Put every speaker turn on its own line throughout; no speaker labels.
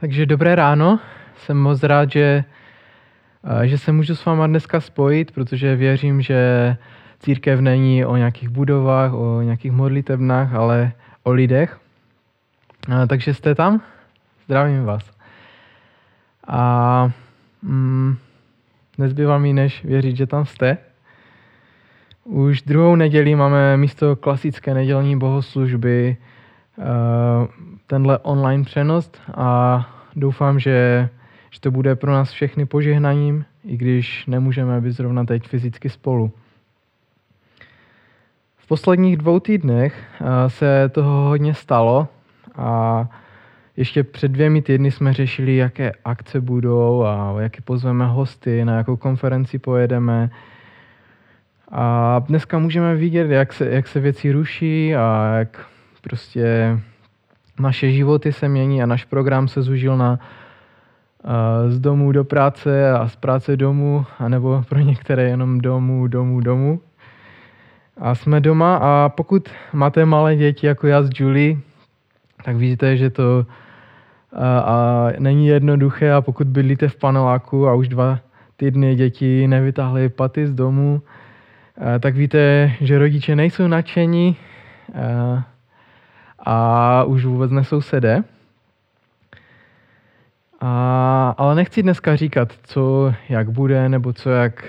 Takže dobré ráno, jsem moc rád, že, eh, že se můžu s váma dneska spojit, protože věřím, že církev není o nějakých budovách, o nějakých modlitebnách, ale o lidech. A, takže jste tam? Zdravím vás. A mm, nezbývá mi, než věřit, že tam jste. Už druhou neděli máme místo klasické nedělní bohoslužby uh, tenhle online přenos a doufám, že, že to bude pro nás všechny požehnaním, i když nemůžeme být zrovna teď fyzicky spolu. V posledních dvou týdnech eh, se toho hodně stalo a ještě před dvěmi týdny jsme řešili, jaké akce budou a jaké pozveme hosty, na jakou konferenci pojedeme. A dneska můžeme vidět, jak se, jak se věci ruší a jak prostě naše životy se mění a náš program se zužil na z domu do práce a z práce domů, anebo pro některé jenom domů, domů, domů. A jsme doma a pokud máte malé děti jako já s Julie, tak vidíte, že to a, a není jednoduché a pokud bydlíte v paneláku a už dva týdny děti nevytáhly paty z domu, a, tak víte, že rodiče nejsou nadšení. A, a už vůbec nesousedé. A, ale nechci dneska říkat, co jak bude, nebo co jak,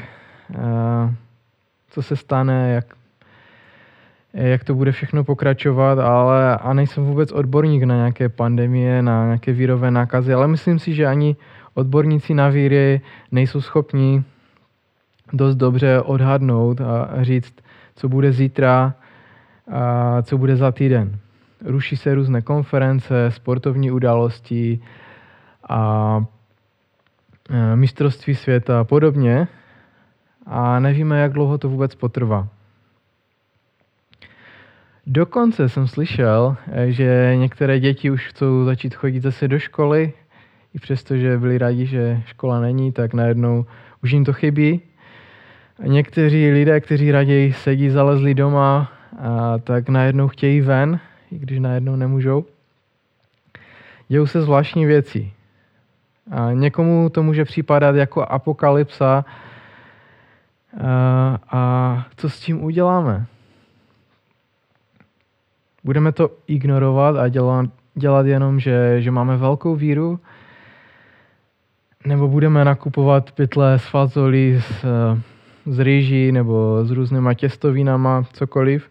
a, co se stane, jak, jak to bude všechno pokračovat, ale a nejsem vůbec odborník na nějaké pandemie, na nějaké vírové nákazy, ale myslím si, že ani odborníci na víry nejsou schopni dost dobře odhadnout a říct, co bude zítra a co bude za týden ruší se různé konference, sportovní události a e, mistrovství světa a podobně a nevíme, jak dlouho to vůbec potrvá. Dokonce jsem slyšel, e, že některé děti už chcou začít chodit zase do školy, i přesto, že byli rádi, že škola není, tak najednou už jim to chybí. Někteří lidé, kteří raději sedí zalezli doma, a tak najednou chtějí ven i když najednou nemůžou. Dějou se zvláštní věci. A někomu to může připadat jako apokalypsa. A, a co s tím uděláme? Budeme to ignorovat a dělat, dělat jenom, že, že máme velkou víru? Nebo budeme nakupovat pytle s fazolí, s, s rýží nebo s různýma těstovinama, cokoliv?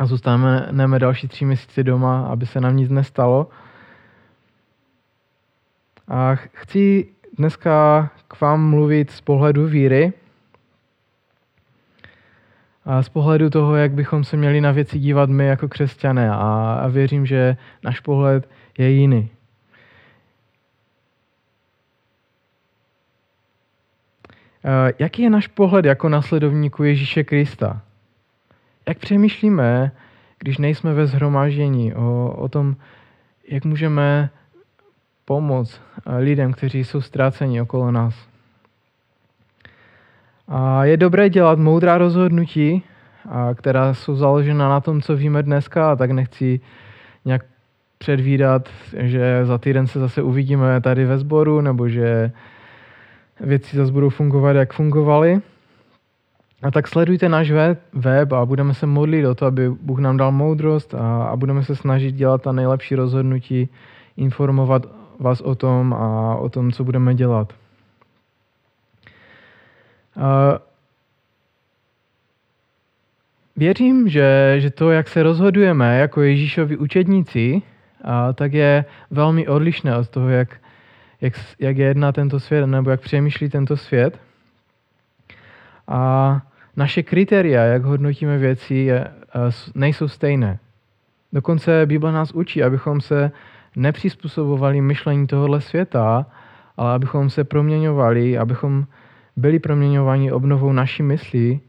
A zůstaneme další tři měsíce doma, aby se nám nic nestalo. A chci dneska k vám mluvit z pohledu víry, a z pohledu toho, jak bychom se měli na věci dívat my jako křesťané. A, a věřím, že náš pohled je jiný. Jaký je náš pohled jako nasledovníku Ježíše Krista? Jak přemýšlíme, když nejsme ve zhromáždění, o, o tom, jak můžeme pomoct lidem, kteří jsou ztráceni okolo nás. A je dobré dělat moudrá rozhodnutí, a která jsou založena na tom, co víme dneska, a tak nechci nějak předvídat, že za týden se zase uvidíme tady ve sboru, nebo že věci zase budou fungovat, jak fungovaly. A tak sledujte náš web a budeme se modlit o to, aby Bůh nám dal moudrost a, a budeme se snažit dělat ta nejlepší rozhodnutí, informovat vás o tom a o tom, co budeme dělat. A věřím, že, že to, jak se rozhodujeme jako Ježíšovi učedníci, a, tak je velmi odlišné od toho, jak, jak, jak jedná tento svět nebo jak přemýšlí tento svět. A naše kritéria, jak hodnotíme věci, je, nejsou stejné. Dokonce Bible nás učí, abychom se nepřizpůsobovali myšlení tohohle světa, ale abychom se proměňovali, abychom byli proměňováni obnovou naší mysli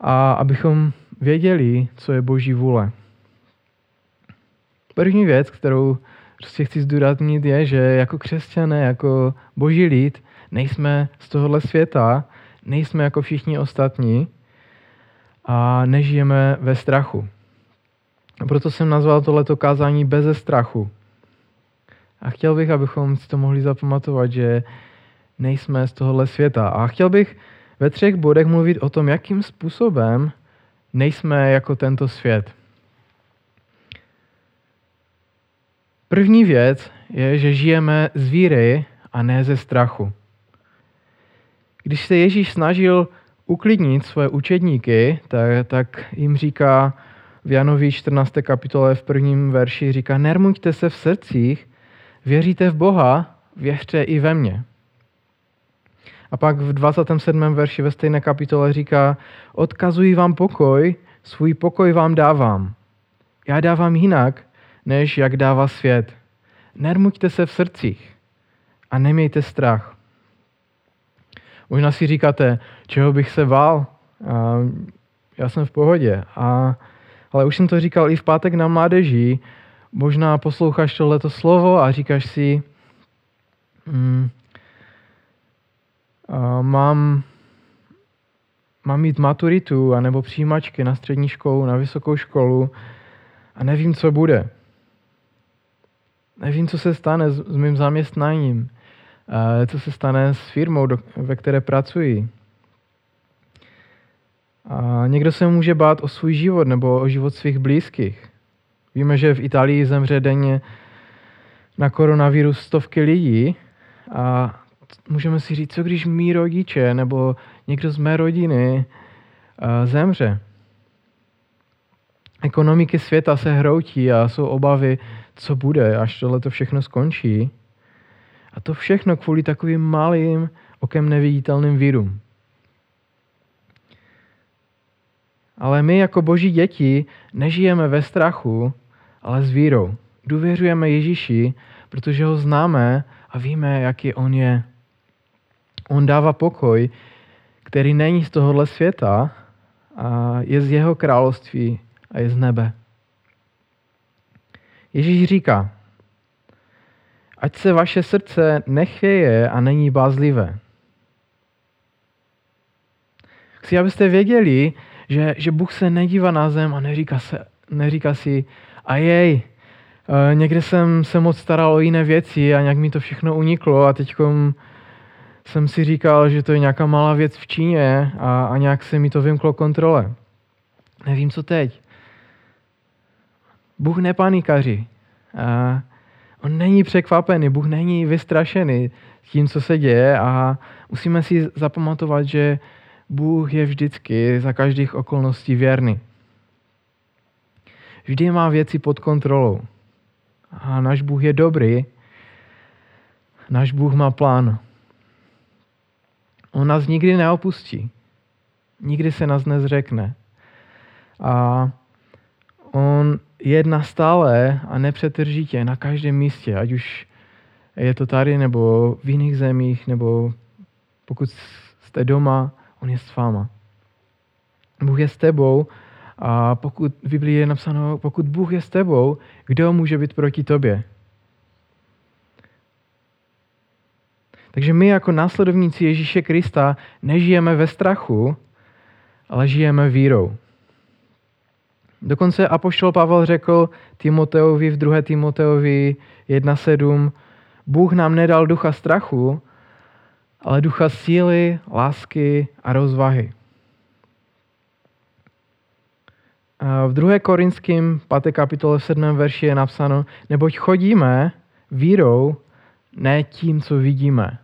a abychom věděli, co je Boží vůle. První věc, kterou prostě chci zdůraznit, je, že jako křesťané, jako boží lid, nejsme z tohohle světa, nejsme jako všichni ostatní a nežijeme ve strachu. A proto jsem nazval tohleto kázání beze strachu. A chtěl bych, abychom si to mohli zapamatovat, že nejsme z tohohle světa. A chtěl bych ve třech bodech mluvit o tom, jakým způsobem nejsme jako tento svět. První věc je, že žijeme z víry a ne ze strachu. Když se Ježíš snažil uklidnit svoje učedníky, tak, tak jim říká v Janovi 14. kapitole v prvním verši, říká, nermuďte se v srdcích, věříte v Boha, věřte i ve mně. A pak v 27. verši ve stejné kapitole říká, odkazuji vám pokoj, svůj pokoj vám dávám. Já dávám jinak, než jak dává svět. Nermuďte se v srdcích a nemějte strach. Možná si říkáte, čeho bych se bál? Já jsem v pohodě. A, ale už jsem to říkal i v pátek na mládeži. Možná posloucháš tohleto slovo a říkáš si, mm, a mám, mám mít maturitu anebo přijímačky na střední školu, na vysokou školu a nevím, co bude. Nevím, co se stane s, s mým zaměstnáním, co se stane s firmou, do, ve které pracuji. A někdo se může bát o svůj život nebo o život svých blízkých. Víme, že v Itálii zemře denně na koronavirus stovky lidí a můžeme si říct, co když mý rodiče nebo někdo z mé rodiny zemře. Ekonomiky světa se hroutí a jsou obavy, co bude, až tohle to všechno skončí. A to všechno kvůli takovým malým, okem neviditelným vírům. Ale my jako boží děti nežijeme ve strachu, ale s vírou. Důvěřujeme Ježíši, protože ho známe a víme, jaký on je. On dává pokoj, který není z tohohle světa a je z jeho království a je z nebe. Ježíš říká, ať se vaše srdce nechvěje a není bázlivé. Chci, abyste věděli, že, že Bůh se nedívá na zem a neříká, se, neříká si, a jej, eh, někde jsem se moc staral o jiné věci a nějak mi to všechno uniklo a teď jsem si říkal, že to je nějaká malá věc v Číně a, a nějak se mi to vymklo kontrole. Nevím, co teď. Bůh nepanikaří. A on není překvapený, Bůh není vystrašený tím, co se děje a musíme si zapamatovat, že Bůh je vždycky za každých okolností věrný. Vždy má věci pod kontrolou. A náš Bůh je dobrý. Náš Bůh má plán. On nás nikdy neopustí. Nikdy se nás nezřekne. A on jedná stále a nepřetržitě na každém místě, ať už je to tady, nebo v jiných zemích, nebo pokud jste doma, on je s váma. Bůh je s tebou a pokud v Biblii je napsáno, pokud Bůh je s tebou, kdo může být proti tobě? Takže my jako následovníci Ježíše Krista nežijeme ve strachu, ale žijeme vírou. Dokonce apoštol Pavel řekl Timoteovi v 2. Timoteovi 1.7, Bůh nám nedal ducha strachu, ale ducha síly, lásky a rozvahy. V 2. Korinským 5. kapitole 7. verši je napsáno, neboť chodíme vírou, ne tím, co vidíme.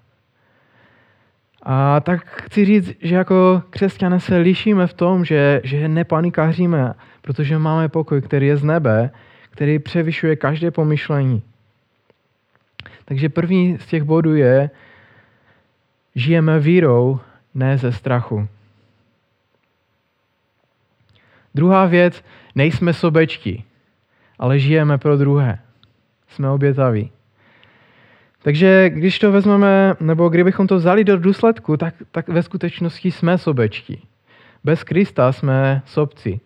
A tak chci říct, že jako křesťané se lišíme v tom, že, že nepanikaříme, protože máme pokoj, který je z nebe, který převyšuje každé pomyšlení. Takže první z těch bodů je, žijeme vírou, ne ze strachu. Druhá věc, nejsme sobečtí, ale žijeme pro druhé. Jsme obětaví. Takže když to vezmeme, nebo kdybychom to vzali do důsledku, tak, tak ve skutečnosti jsme sobečtí. Bez Krista jsme sobci.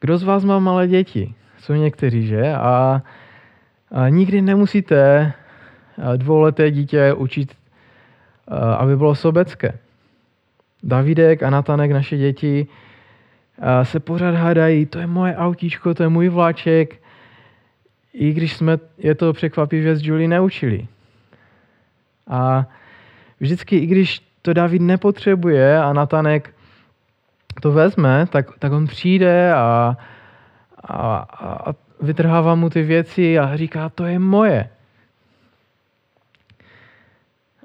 Kdo z vás má malé děti? Jsou někteří, že? A, a nikdy nemusíte dvouleté dítě učit, aby bylo sobecké. Davidek a Natanek, naše děti, se pořád hádají, to je moje autíčko, to je můj vláček, i když jsme je to překvapivě s Julie neučili. A vždycky, i když to David nepotřebuje a Natanek to vezme, tak, tak on přijde a, a, a vytrhává mu ty věci a říká, to je moje.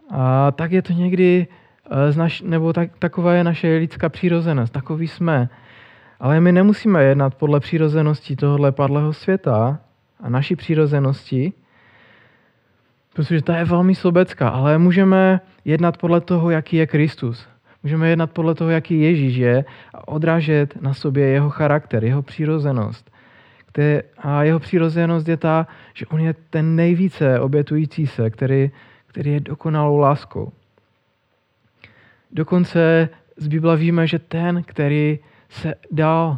A tak je to někdy, eh, nebo tak, taková je naše lidská přirozenost, takový jsme. Ale my nemusíme jednat podle přirozenosti tohohle padlého světa a naší přirozenosti, protože ta je velmi sobecká, ale můžeme jednat podle toho, jaký je Kristus. Můžeme jednat podle toho, jaký Ježíš je a odrážet na sobě jeho charakter, jeho přirozenost. A jeho přirozenost je ta, že on je ten nejvíce obětující se, který, který je dokonalou láskou. Dokonce z Bible víme, že ten, který se dal,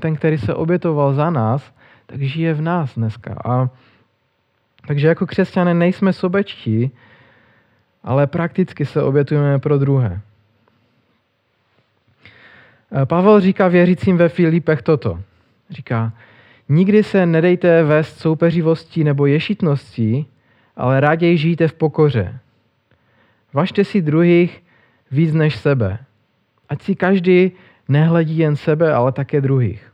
ten, který se obětoval za nás, tak žije v nás dneska. A takže jako křesťané nejsme sobečtí, ale prakticky se obětujeme pro druhé. Pavel říká věřícím ve Filipech toto. Říká, nikdy se nedejte vést soupeřivostí nebo ješitností, ale raději žijte v pokoře. Važte si druhých víc než sebe. Ať si každý nehledí jen sebe, ale také druhých.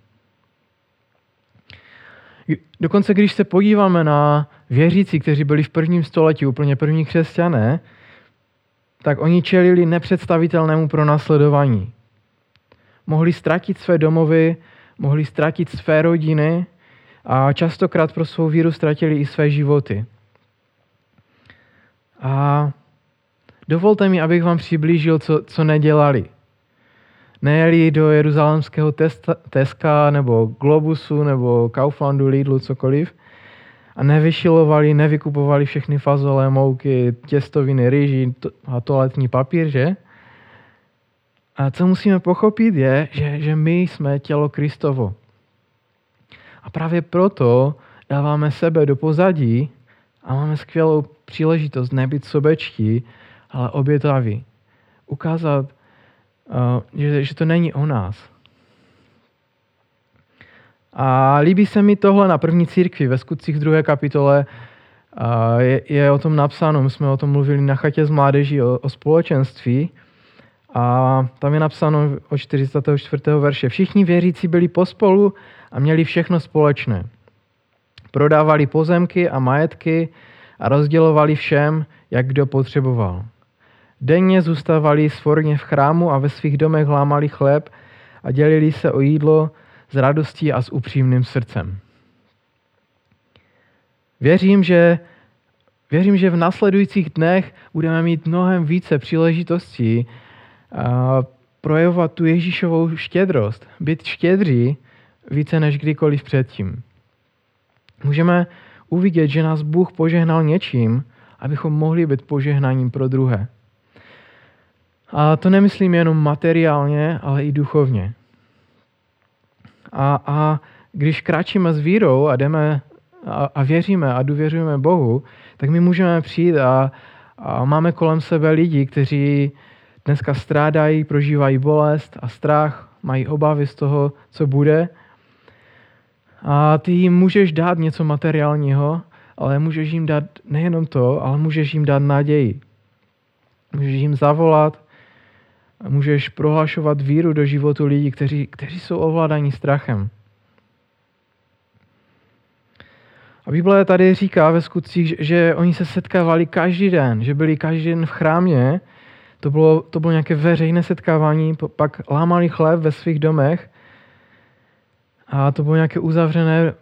Dokonce když se podíváme na věřící, kteří byli v prvním století úplně první křesťané, tak oni čelili nepředstavitelnému pronásledování. Mohli ztratit své domovy, mohli ztratit své rodiny a častokrát pro svou víru ztratili i své životy. A dovolte mi, abych vám přiblížil, co, co nedělali. Nejeli do jeruzalemského Teska nebo Globusu nebo Kauflandu, Lidlu, cokoliv a nevyšilovali, nevykupovali všechny fazole, mouky, těstoviny, rýži a toaletní papír, že? A co musíme pochopit je, že, že my jsme tělo Kristovo. A právě proto dáváme sebe do pozadí a máme skvělou příležitost nebýt sobečtí, ale obětaví. Ukázat, že, že to není o nás. A líbí se mi tohle na první církvi ve skutcích druhé kapitole. Uh, je, je o tom napsáno, my jsme o tom mluvili na chatě z mládeží, o, o společenství. A tam je napsáno o 44. verše. Všichni věřící byli pospolu a měli všechno společné. Prodávali pozemky a majetky a rozdělovali všem, jak kdo potřeboval. Denně zůstávali svorně v chrámu a ve svých domech lámali chléb a dělili se o jídlo s radostí a s upřímným srdcem. Věřím, že, věřím, že v nasledujících dnech budeme mít mnohem více příležitostí projevovat tu Ježíšovou štědrost, být štědří více než kdykoliv předtím. Můžeme uvidět, že nás Bůh požehnal něčím, abychom mohli být požehnáním pro druhé. A to nemyslím jenom materiálně, ale i duchovně. A, a když kráčíme s vírou a jdeme a, a věříme a důvěřujeme Bohu, tak my můžeme přijít a, a máme kolem sebe lidi, kteří dneska strádají, prožívají bolest a strach, mají obavy z toho, co bude. A ty jim můžeš dát něco materiálního, ale můžeš jim dát nejenom to, ale můžeš jim dát naději. Můžeš jim zavolat, můžeš prohlašovat víru do životu lidí, kteří, kteří jsou ovládaní strachem. A Bible tady říká ve skutcích, že oni se setkávali každý den, že byli každý den v chrámě to bylo, to bylo nějaké veřejné setkávání, pak lámali chléb ve svých domech a to bylo nějaké uzavřené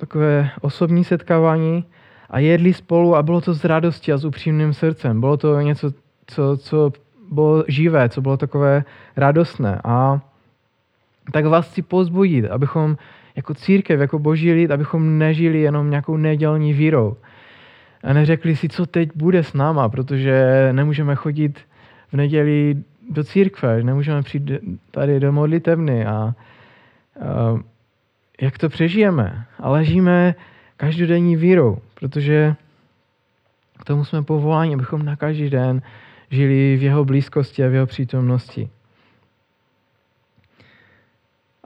takové osobní setkávání a jedli spolu a bylo to s radostí a s upřímným srdcem. Bylo to něco, co, co bylo živé, co bylo takové radostné. A tak vás chci pozbudit, abychom jako církev, jako boží lid, abychom nežili jenom nějakou nedělní vírou. A neřekli si, co teď bude s náma, protože nemůžeme chodit v neděli do církve, nemůžeme přijít tady do modlitevny a, a jak to přežijeme. A ležíme každodenní vírou, protože k tomu jsme povoláni, abychom na každý den žili v jeho blízkosti a v jeho přítomnosti.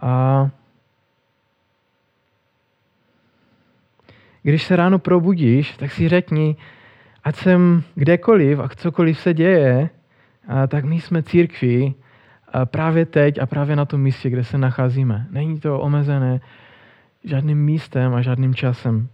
A když se ráno probudíš, tak si řekni, ať jsem kdekoliv a cokoliv se děje, a tak my jsme církví a právě teď a právě na tom místě, kde se nacházíme. Není to omezené žádným místem a žádným časem.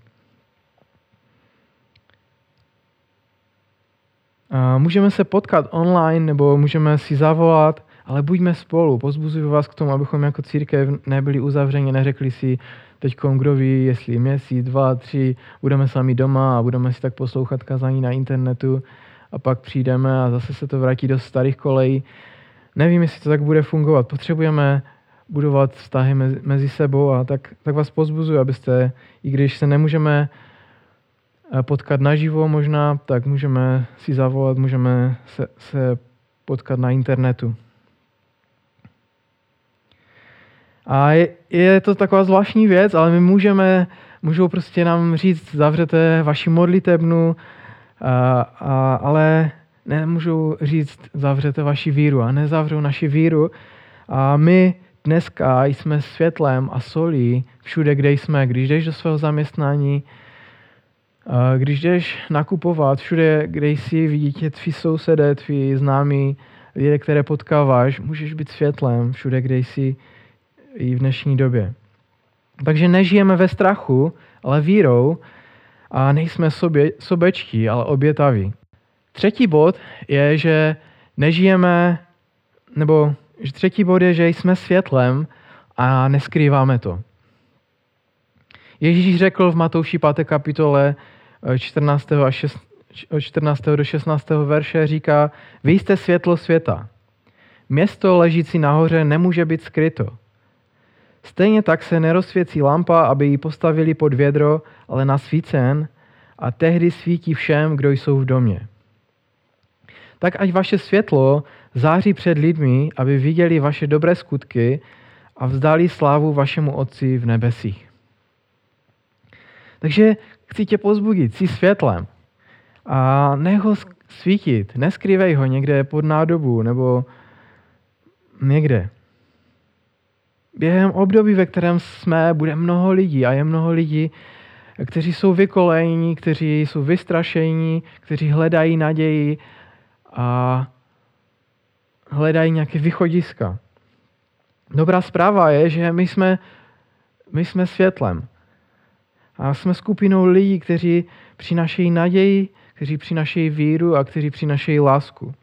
Můžeme se potkat online nebo můžeme si zavolat, ale buďme spolu. Pozbuzuju vás k tomu, abychom jako církev nebyli uzavřeni, neřekli si teď kdo ví, jestli měsíc, dva, tři, budeme sami doma a budeme si tak poslouchat kazání na internetu a pak přijdeme a zase se to vrátí do starých kolejí. Nevím, jestli to tak bude fungovat. Potřebujeme budovat vztahy mezi, sebou a tak, tak vás pozbuzuji, abyste, i když se nemůžeme potkat naživo možná, tak můžeme si zavolat, můžeme se, se potkat na internetu. A je, je to taková zvláštní věc, ale my můžeme, můžou prostě nám říct, zavřete vaši modlitebnu, a, a, ale nemůžou říct, zavřete vaši víru a nezavřou naši víru. A my dneska jsme světlem a solí všude, kde jsme. Když jdeš do svého zaměstnání, když jdeš nakupovat, všude, kde jsi, vidíte tví sousedé, tví známí, lidé, které potkáváš, můžeš být světlem všude, kde jsi i v dnešní době. Takže nežijeme ve strachu, ale vírou a nejsme sobě, sobečtí, ale obětaví. Třetí bod je, že nežijeme, nebo že třetí bod je, že jsme světlem a neskrýváme to. Ježíš řekl v Matouši 5. kapitole 14. a 6, 14. do 16. verše, říká, vy jste světlo světa. Město ležící nahoře nemůže být skryto. Stejně tak se nerozsvěcí lampa, aby ji postavili pod vědro, ale na svícen a tehdy svítí všem, kdo jsou v domě. Tak ať vaše světlo září před lidmi, aby viděli vaše dobré skutky a vzdali slávu vašemu Otci v nebesích. Takže chci tě pozbudit, jsi světlem a nech ho svítit, neskrývej ho někde pod nádobu nebo někde během období, ve kterém jsme, bude mnoho lidí a je mnoho lidí, kteří jsou vykolejní, kteří jsou vystrašení, kteří hledají naději a hledají nějaké východiska. Dobrá zpráva je, že my jsme, my jsme světlem. A jsme skupinou lidí, kteří přinašejí naději, kteří přinašejí víru a kteří přinašejí lásku.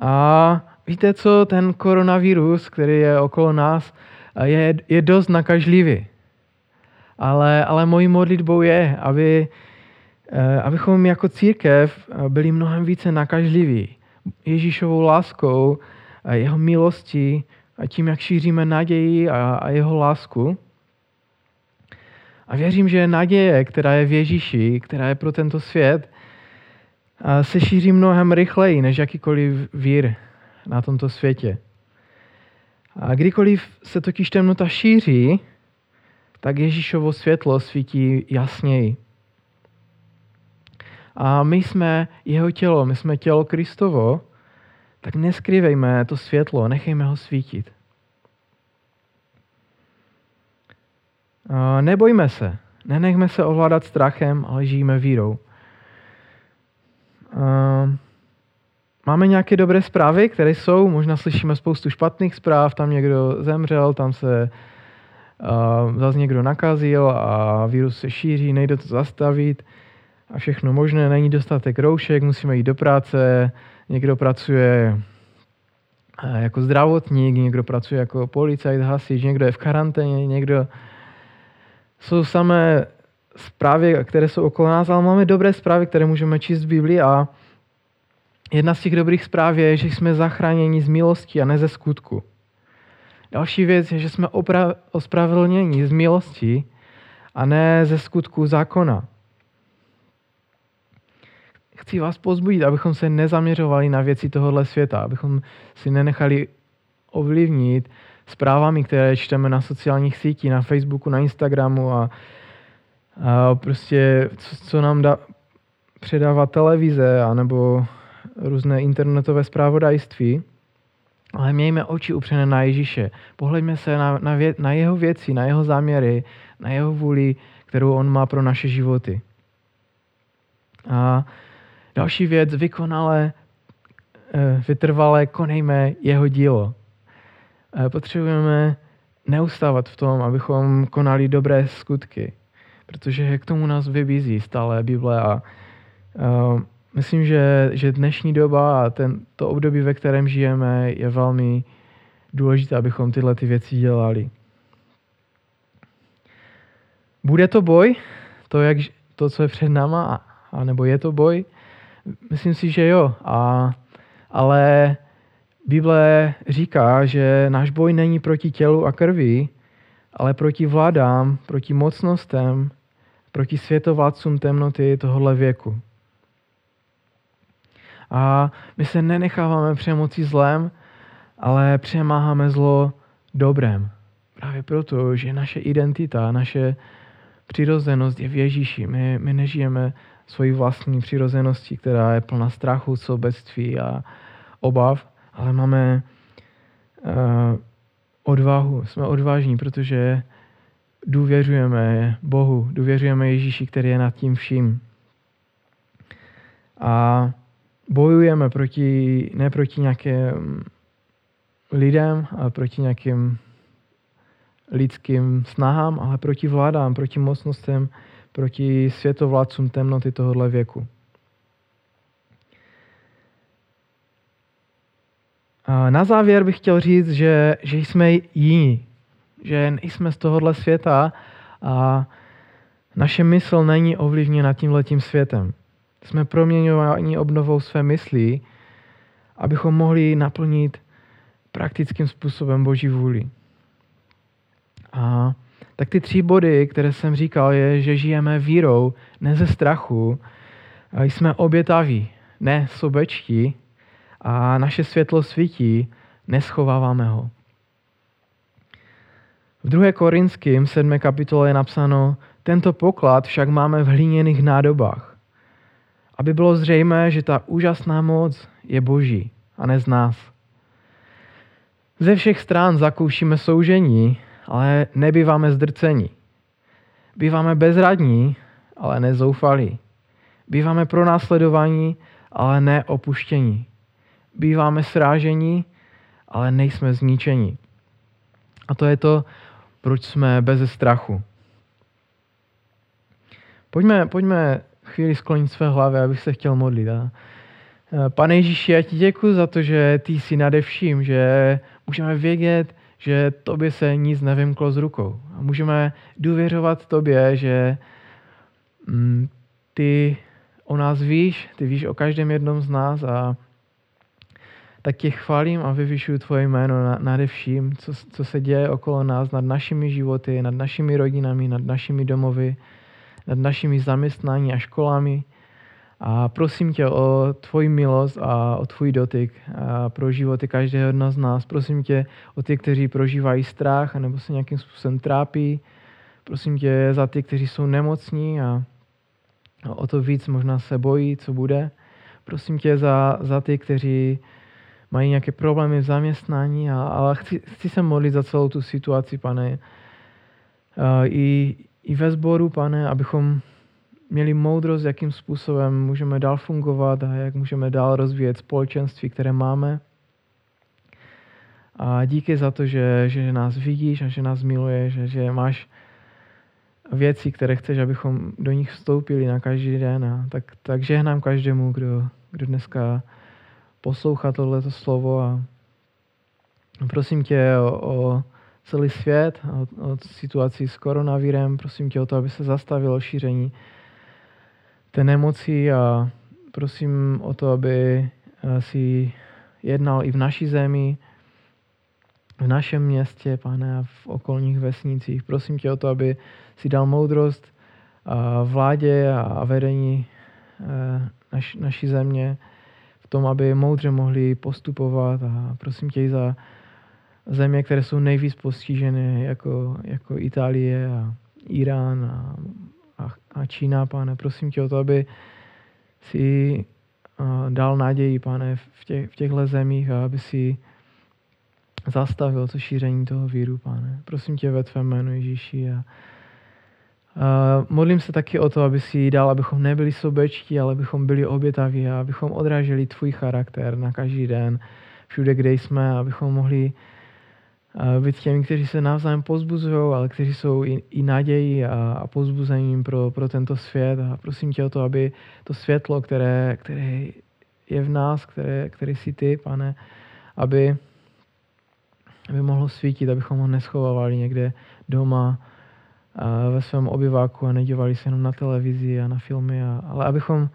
A víte co, ten koronavirus, který je okolo nás, je, je dost nakažlivý. Ale, ale mojí modlitbou je, aby, eh, abychom jako církev byli mnohem více nakažliví. Ježíšovou láskou, jeho milostí a tím, jak šíříme naději a, a jeho lásku. A věřím, že naděje, která je v Ježíši, která je pro tento svět, se šíří mnohem rychleji než jakýkoliv vír na tomto světě. A kdykoliv se totiž temnota šíří, tak Ježíšovo světlo svítí jasněji. A my jsme jeho tělo, my jsme tělo Kristovo, tak neskrývejme to světlo, nechejme ho svítit. Nebojme se, nenechme se ovládat strachem, ale žijeme vírou. Máme nějaké dobré zprávy, které jsou, možná slyšíme spoustu špatných zpráv, tam někdo zemřel, tam se zase někdo nakazil a virus se šíří, nejde to zastavit a všechno možné, není dostatek roušek, musíme jít do práce, někdo pracuje jako zdravotník, někdo pracuje jako policajt, hasič, někdo je v karanténě, někdo... Jsou samé zprávy, které jsou okolo nás, ale máme dobré zprávy, které můžeme číst v Biblii a Jedna z těch dobrých zpráv je, že jsme zachráněni z milosti a ne ze skutku. Další věc je, že jsme opra- ospravedlněni z milosti a ne ze skutku zákona. Chci vás pozbudit, abychom se nezaměřovali na věci tohohle světa, abychom si nenechali ovlivnit zprávami, které čteme na sociálních sítích, na Facebooku, na Instagramu a, a prostě co, co nám dá, předává televize, anebo různé internetové zprávodajství, Ale mějme oči upřené na Ježíše. Pohleďme se na, na, vě, na jeho věci, na jeho záměry, na jeho vůli, kterou on má pro naše životy. A další věc, vykonale, eh, vytrvale konejme jeho dílo. Eh, potřebujeme neustávat v tom, abychom konali dobré skutky, protože k tomu nás vybízí stále Bible a uh, myslím, že, že dnešní doba a ten, to období, ve kterém žijeme, je velmi důležité, abychom tyhle ty věci dělali. Bude to boj, to, jak, to co je před náma, a nebo je to boj? Myslím si, že jo, a, ale Bible říká, že náš boj není proti tělu a krvi, ale proti vládám, proti mocnostem, proti světovládcům temnoty tohohle věku. A my se nenecháváme přemoci zlem, ale přemáháme zlo dobrem. Právě proto, že naše identita, naše přirozenost je v Ježíši. My, my nežijeme svoji vlastní přirozeností, která je plná strachu, sobectví a obav, ale máme uh, odvahu, jsme odvážní, protože důvěřujeme Bohu, důvěřujeme Ježíši, který je nad tím vším. A bojujeme proti, ne proti nějakým lidem, ale proti nějakým lidským snahám, ale proti vládám, proti mocnostem, proti světovládcům temnoty tohohle věku. Na závěr bych chtěl říct, že, že jsme jiní, že nejsme z tohohle světa a naše mysl není ovlivněna tímhletím světem. Jsme proměňováni obnovou své myslí, abychom mohli naplnit praktickým způsobem Boží vůli. A tak ty tři body, které jsem říkal, je, že žijeme vírou, ne ze strachu, jsme obětaví, ne sobečtí, a naše světlo svítí, neschováváme ho. V 2. Korinským 7. kapitole je napsáno, tento poklad však máme v hliněných nádobách, aby bylo zřejmé, že ta úžasná moc je boží a ne z nás. Ze všech stran zakoušíme soužení, ale nebýváme zdrcení. Býváme bezradní, ale nezoufalí. Býváme pronásledovaní, ale ne opuštění býváme srážení, ale nejsme zničeni. A to je to, proč jsme bez strachu. Pojďme, pojďme chvíli sklonit své hlavy, abych se chtěl modlit. A Pane Ježíši, já ti děkuji za to, že ty jsi nade vším, že můžeme vědět, že tobě se nic nevymklo z rukou. A můžeme důvěřovat tobě, že mm, ty o nás víš, ty víš o každém jednom z nás a tak tě chválím a vyvyšuju tvoje jméno nade vším, co, co se děje okolo nás, nad našimi životy, nad našimi rodinami, nad našimi domovy, nad našimi zaměstnání a školami. A prosím tě o tvoji milost a o tvůj dotyk a pro životy každého jedna z nás. Prosím tě o ty, kteří prožívají strach nebo se nějakým způsobem trápí. Prosím tě za ty, kteří jsou nemocní a o to víc možná se bojí, co bude. Prosím tě za, za ty, kteří mají nějaké problémy v zaměstnání, a, ale chci, chci se modlit za celou tu situaci, pane. I, I ve sboru, pane, abychom měli moudrost, jakým způsobem můžeme dál fungovat a jak můžeme dál rozvíjet společenství, které máme. A díky za to, že, že nás vidíš a že nás miluješ, že, že máš věci, které chceš, abychom do nich vstoupili na každý den. A tak, tak žehnám každému, kdo, kdo dneska poslouchat tohleto slovo a prosím tě o, o celý svět, o, o situaci s koronavírem, prosím tě o to, aby se zastavilo šíření té nemoci a prosím o to, aby eh, si jednal i v naší zemi, v našem městě, pane, a v okolních vesnicích. Prosím tě o to, aby si dal moudrost vládě a vedení eh, naš, naší země, v tom, aby moudře mohli postupovat a prosím tě za země, které jsou nejvíc postižené, jako, jako Itálie a Irán a, a, a Čína, pane. Prosím tě o to, aby si dal naději, pane, v, těch, v těchto zemích a aby si zastavil to šíření toho víru, pane. Prosím tě ve tvém jménu Ježíši a, a modlím se taky o to, aby si dal, abychom nebyli sobečtí, ale abychom byli obětaví a abychom odráželi tvůj charakter na každý den, všude, kde jsme, abychom mohli být těmi, kteří se navzájem pozbuzují, ale kteří jsou i, i naději a, a pozbuzením pro, pro tento svět. A prosím tě o to, aby to světlo, které, které je v nás, které, který jsi ty, pane, aby, aby mohlo svítit, abychom ho neschovávali někde doma ve svém obyváku a nedívali se jenom na televizi a na filmy, a, ale abychom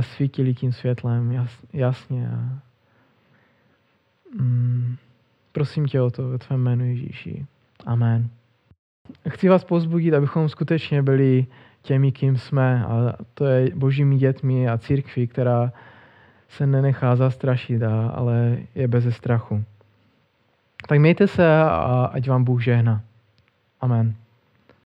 svítili tím světlem jas, jasně. A, mm, prosím tě o to ve tvém jménu Ježíši. Amen. Chci vás pozbudit, abychom skutečně byli těmi, kým jsme, a to je božími dětmi a církví, která se nenechá zastrašit, a, ale je bez strachu. Tak mějte se a ať vám Bůh žehna. Amen.